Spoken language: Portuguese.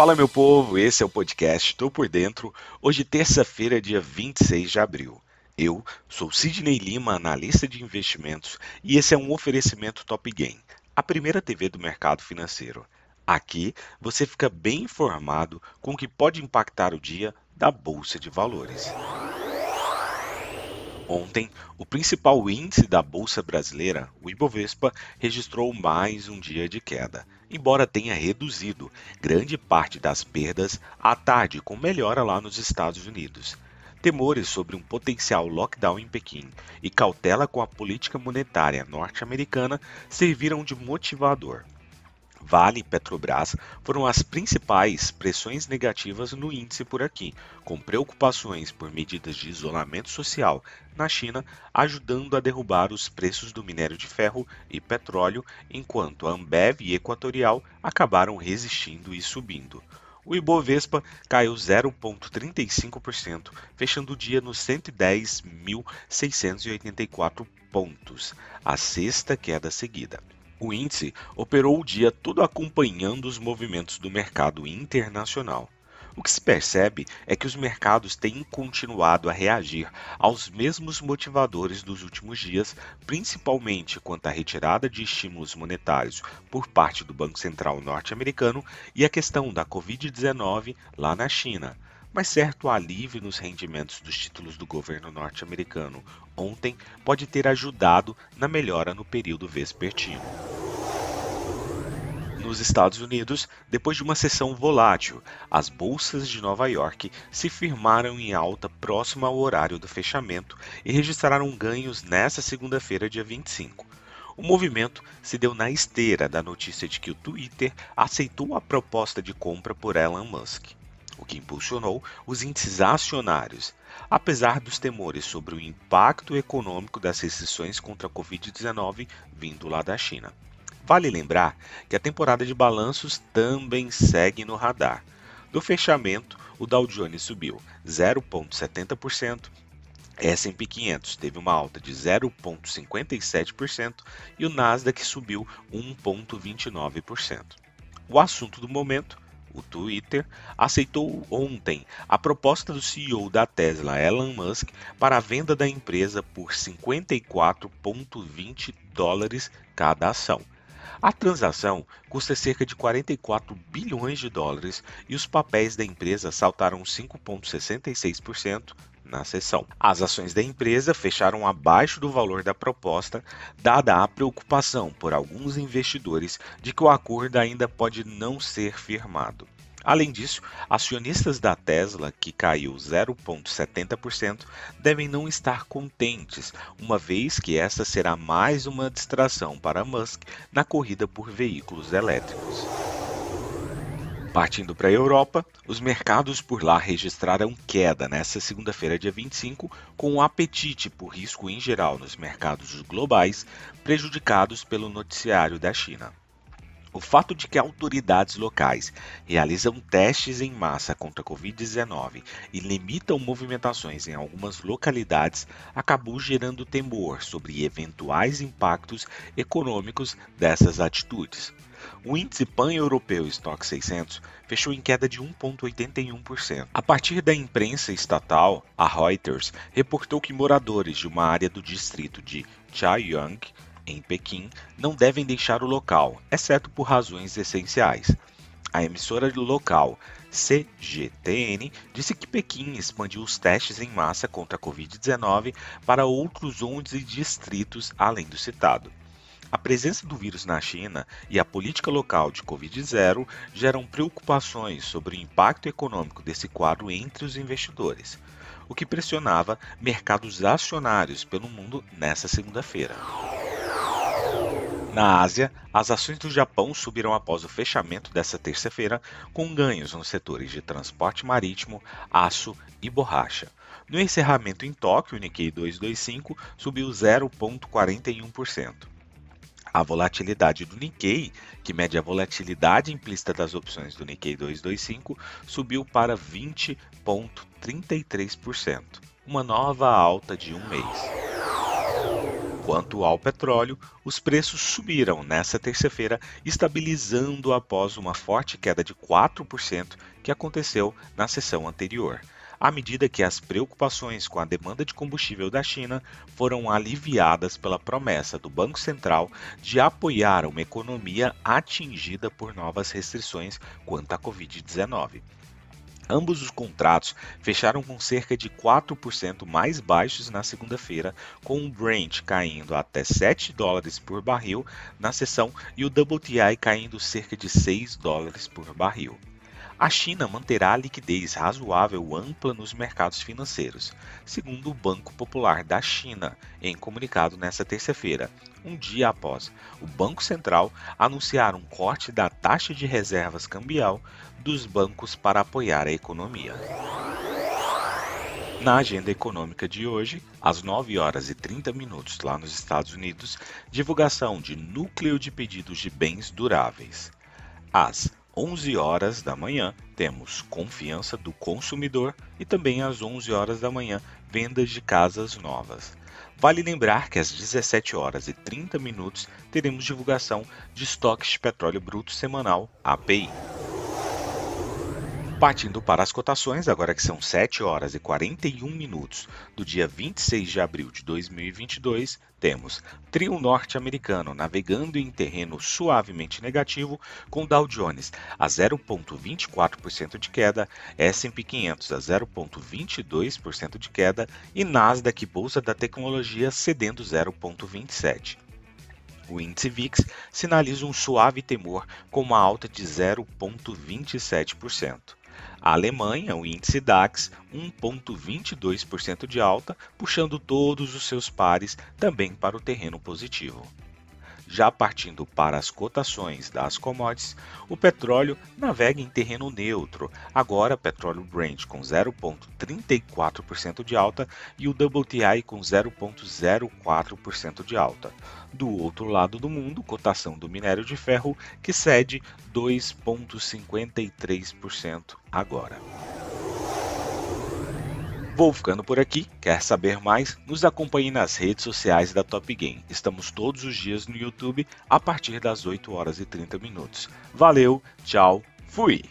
Fala meu povo, esse é o podcast Tô por Dentro. Hoje terça-feira, dia 26 de abril. Eu sou Sidney Lima, analista de investimentos, e esse é um oferecimento Top Game, a primeira TV do mercado financeiro. Aqui você fica bem informado com o que pode impactar o dia da bolsa de valores. Ontem, o principal índice da Bolsa Brasileira, o Ibovespa, registrou mais um dia de queda, embora tenha reduzido grande parte das perdas à tarde com melhora lá nos Estados Unidos. Temores sobre um potencial lockdown em Pequim e cautela com a política monetária norte-americana serviram de motivador. Vale e Petrobras foram as principais pressões negativas no índice por aqui, com preocupações por medidas de isolamento social na China, ajudando a derrubar os preços do minério de ferro e petróleo, enquanto a Ambev e Equatorial acabaram resistindo e subindo. O Ibovespa caiu 0,35%, fechando o dia nos 110.684 pontos, a sexta queda seguida. O índice operou o dia todo acompanhando os movimentos do mercado internacional. O que se percebe é que os mercados têm continuado a reagir aos mesmos motivadores dos últimos dias, principalmente quanto à retirada de estímulos monetários por parte do Banco Central norte-americano e a questão da Covid-19 lá na China mas certo alívio nos rendimentos dos títulos do governo norte-americano ontem pode ter ajudado na melhora no período vespertino. Nos Estados Unidos, depois de uma sessão volátil, as bolsas de Nova York se firmaram em alta próxima ao horário do fechamento e registraram ganhos nesta segunda-feira, dia 25. O movimento se deu na esteira da notícia de que o Twitter aceitou a proposta de compra por Elon Musk o que impulsionou os índices acionários, apesar dos temores sobre o impacto econômico das restrições contra a Covid-19 vindo lá da China. Vale lembrar que a temporada de balanços também segue no radar. Do fechamento, o Dow Jones subiu 0,70%, S&P 500 teve uma alta de 0,57% e o Nasdaq subiu 1,29%. O assunto do momento o Twitter, aceitou ontem a proposta do CEO da Tesla, Elon Musk, para a venda da empresa por 54,20 dólares cada ação. A transação custa cerca de 44 bilhões de dólares e os papéis da empresa saltaram 5,66% na sessão. As ações da empresa fecharam abaixo do valor da proposta, dada a preocupação por alguns investidores de que o acordo ainda pode não ser firmado. Além disso, acionistas da Tesla, que caiu 0,70%, devem não estar contentes, uma vez que essa será mais uma distração para Musk na corrida por veículos elétricos. Partindo para a Europa, os mercados por lá registraram queda nesta segunda-feira, dia 25, com um apetite por risco em geral nos mercados globais, prejudicados pelo noticiário da China. O fato de que autoridades locais realizam testes em massa contra a Covid-19 e limitam movimentações em algumas localidades acabou gerando temor sobre eventuais impactos econômicos dessas atitudes. O índice pan-europeu Stock 600 fechou em queda de 1,81%. A partir da imprensa estatal, a Reuters reportou que moradores de uma área do distrito de Chaoyang, em Pequim, não devem deixar o local, exceto por razões essenciais. A emissora local CGTN disse que Pequim expandiu os testes em massa contra a Covid-19 para outros 11 distritos além do citado. A presença do vírus na China e a política local de Covid-0 geram preocupações sobre o impacto econômico desse quadro entre os investidores, o que pressionava mercados acionários pelo mundo nesta segunda-feira. Na Ásia, as ações do Japão subiram após o fechamento desta terça-feira, com ganhos nos setores de transporte marítimo, aço e borracha. No encerramento em Tóquio, o Nikkei 225 subiu 0,41%. A volatilidade do Nikkei, que mede a volatilidade implícita das opções do Nikkei 225, subiu para 20,33%, uma nova alta de um mês. Quanto ao petróleo, os preços subiram nesta terça-feira, estabilizando após uma forte queda de 4% que aconteceu na sessão anterior, à medida que as preocupações com a demanda de combustível da China foram aliviadas pela promessa do Banco Central de apoiar uma economia atingida por novas restrições quanto à Covid-19. Ambos os contratos fecharam com cerca de 4% mais baixos na segunda-feira, com o Brent caindo até 7 dólares por barril na sessão e o WTI caindo cerca de 6 dólares por barril. A China manterá liquidez razoável ampla nos mercados financeiros, segundo o Banco Popular da China, em comunicado nesta terça-feira, um dia após o Banco Central anunciar um corte da taxa de reservas cambial dos bancos para apoiar a economia. Na agenda econômica de hoje, às 9 horas e 30 minutos lá nos Estados Unidos, divulgação de núcleo de pedidos de bens duráveis. Às 11 horas da manhã, temos confiança do consumidor e também às 11 horas da manhã, vendas de casas novas. Vale lembrar que às 17 horas e 30 minutos teremos divulgação de estoques de petróleo bruto semanal API. Partindo para as cotações, agora que são 7 horas e 41 minutos do dia 26 de abril de 2022, temos trio norte-americano navegando em terreno suavemente negativo, com Dow Jones a 0,24% de queda, S&P 500 a 0,22% de queda e Nasdaq Bolsa da Tecnologia cedendo 0,27%. O índice VIX sinaliza um suave temor com uma alta de 0,27%. A Alemanha, o índice DAX, 1,22% de alta, puxando todos os seus pares também para o terreno positivo. Já partindo para as cotações das commodities, o petróleo navega em terreno neutro, agora petróleo Brent com 0,34% de alta e o WTI com 0,04% de alta. Do outro lado do mundo, cotação do minério de ferro que cede 2,53% agora. Vou ficando por aqui. Quer saber mais? Nos acompanhe nas redes sociais da Top Game. Estamos todos os dias no YouTube a partir das 8 horas e 30 minutos. Valeu, tchau, fui!